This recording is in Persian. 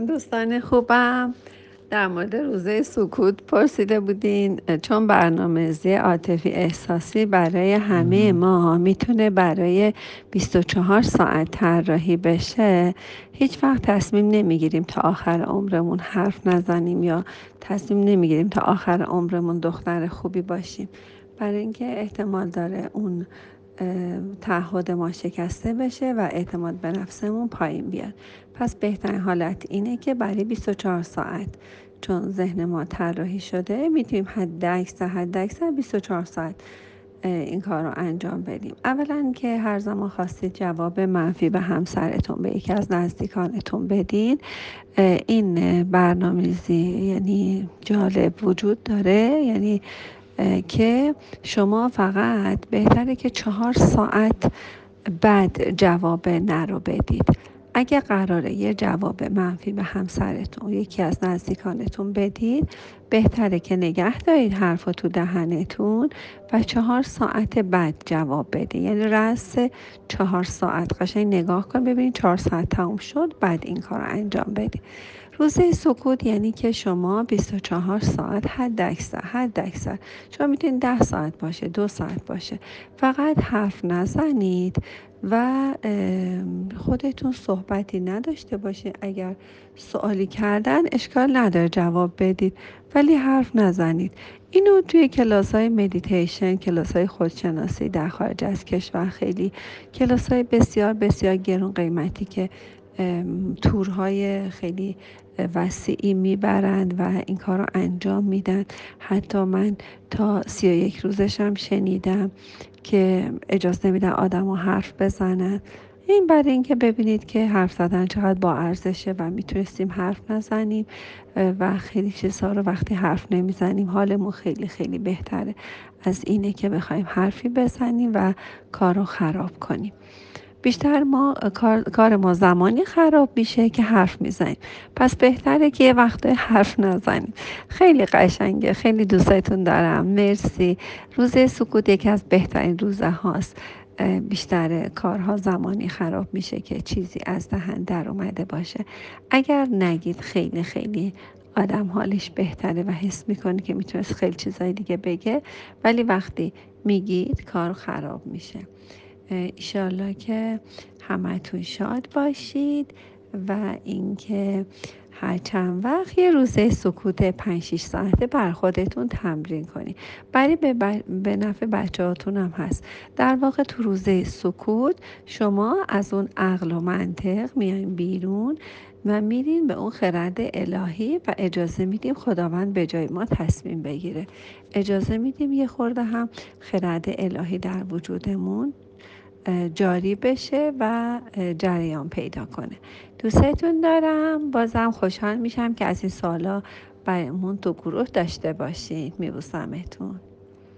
سلام دوستان خوبم. در مورد روزه سکوت پرسیده بودین چون برنامه‌ریزی عاطفی احساسی برای همه ما می‌تونه برای 24 ساعت طراحی بشه هیچ وقت تصمیم نمی‌گیریم تا آخر عمرمون حرف نزنیم یا تصمیم نمی‌گیریم تا آخر عمرمون دختر خوبی باشیم. برای اینکه احتمال داره اون تعهد ما شکسته بشه و اعتماد به نفسمون پایین بیاد. پس بهترین حالت اینه که برای 24 ساعت چون ذهن ما طراحی شده می‌تونیم حد اکثر حد اکثر 24 ساعت این کار رو انجام بدیم. اولا که هر زمان خواستید جواب منفی به همسرتون به یکی از نزدیکانتون بدین. این برنامه‌ریزی یعنی جالب وجود داره. یعنی که شما فقط بهتره که چهار ساعت بعد جواب نه رو بدید. اگه قراره یه جواب منفی به همسرتون یکی از نزدیکانتون بدید بهتره که نگه دارید حرف تو دهنتون و چهار ساعت بعد جواب بدید. یعنی رس چهار ساعت قشنگ نگاه کن ببینید چهار ساعت تموم شد بعد این کار رو انجام بدید. روزه سکوت یعنی که شما 24 ساعت حد اکثر حد اکثر شما می‌تونید 10 ساعت باشه دو ساعت باشه. فقط حرف نزنید و خودتون صحبتی نداشته باشید. اگر سوالی کردن اشکال نداره جواب بدید. ولی حرف نزنید. اینو توی کلاس های مدیتیشن کلاس های خودشناسی در خارج از کشور خیلی کلاس های بسیار بسیار گرون قیمتی که تورهای خیلی وسیعی می‌برند و این کار رو انجام میدن. حتی من تا سی و یک روزشم شنیدم که اجازه نمیدن آدم رو حرف بزنن. این برای اینکه ببینید که حرف زدن چقدر با ارزشه و می‌تونستیم حرف نزنیم و خیلی چیزها رو وقتی حرف نمی‌زنیم حالمون خیلی خیلی بهتره از اینه که بخوایم حرفی بزنیم و کار رو خراب کنیم. بیشتر ما کار, ما زمانی خراب میشه که حرف می‌زنیم. پس بهتره که یه وقت حرف نزنیم. خیلی قشنگه خیلی دوستتون دارم. مرسی. روز سکوت یکی از بهترین روزه هاست. بیشتر کارها زمانی خراب میشه که چیزی از دهن در اومده باشه. اگر نگید خیلی خیلی آدم حالش بهتره و حس می‌کنه که می‌تونست خیلی چیزای دیگه بگه ولی وقتی میگید کار خراب میشه. ایشالله که همتون شاد باشید و اینکه هر چند وقت یه روزه سکوت 5 6 ساعته بر خودتون تمرین کنید. برای به, به نفع بچه هاتون هم هست. در واقع تو روزه سکوت شما از اون عقل و منطق میایم بیرون و میرین به اون خرد الهی و اجازه میدیم خداوند به جای ما تصمیم بگیره. اجازه میدیم یه خورده هم خرد الهی در وجودمون جاری بشه و جریان پیدا کنه. دوستتون دارم. بازم خوشحال میشم که از این سالا برامون تو گروه داشته باشید. میبوسمتون.